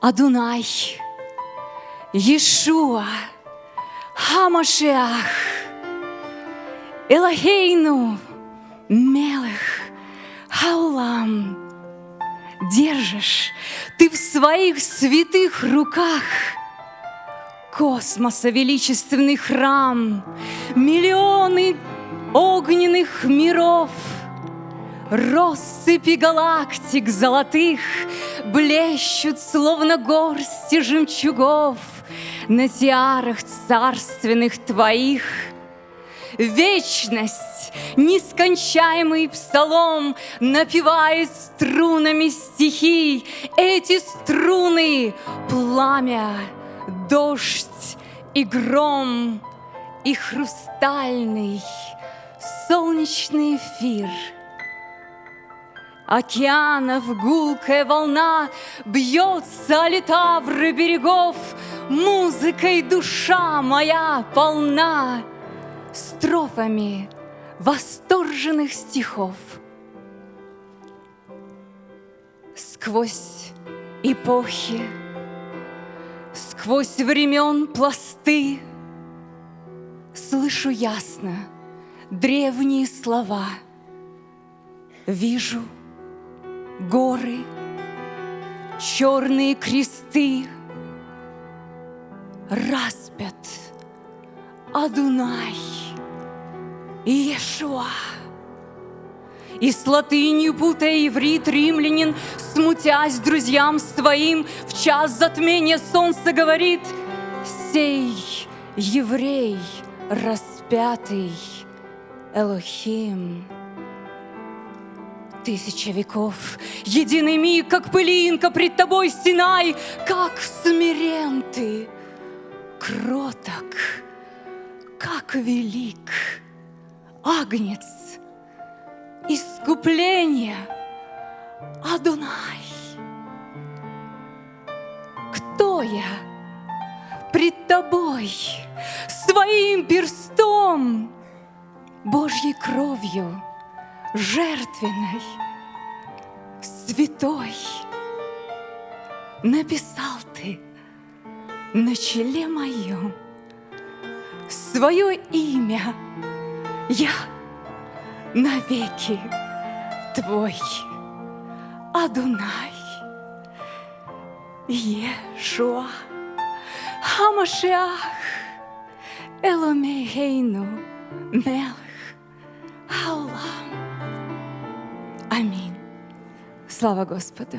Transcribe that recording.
Адунай, Иешуа, Хамашиах, Элохейну, Мелых, Хаулам. Держишь ты в своих святых руках космоса величественный храм, миллионы огненных миров, россыпи галактик золотых Блещут, словно горсти жемчугов На тиарах царственных твоих. Вечность, нескончаемый псалом Напевает струнами стихий Эти струны — пламя, дождь и гром И хрустальный солнечный эфир — Океанов гулкая волна Бьется о литавры берегов, Музыкой душа моя полна Строфами восторженных стихов. Сквозь эпохи, сквозь времен пласты Слышу ясно древние слова, Вижу — горы, черные кресты распят Адунай и Иешуа. И с латынью путая иврит римлянин, Смутясь друзьям своим, В час затмения солнца говорит, Сей еврей распятый Элохим тысяча веков. Единый миг, как пылинка пред тобой Синай, как смирен ты, кроток, как велик Агнец искупления Адунай. Кто я пред тобой своим перстом, Божьей кровью жертвенной, святой, написал ты на челе моем свое имя. Я навеки твой Адунай, Ешуа, Хамашиах, Эломейхейну, Мелх, Хаулам. Аминь. Слава Господу!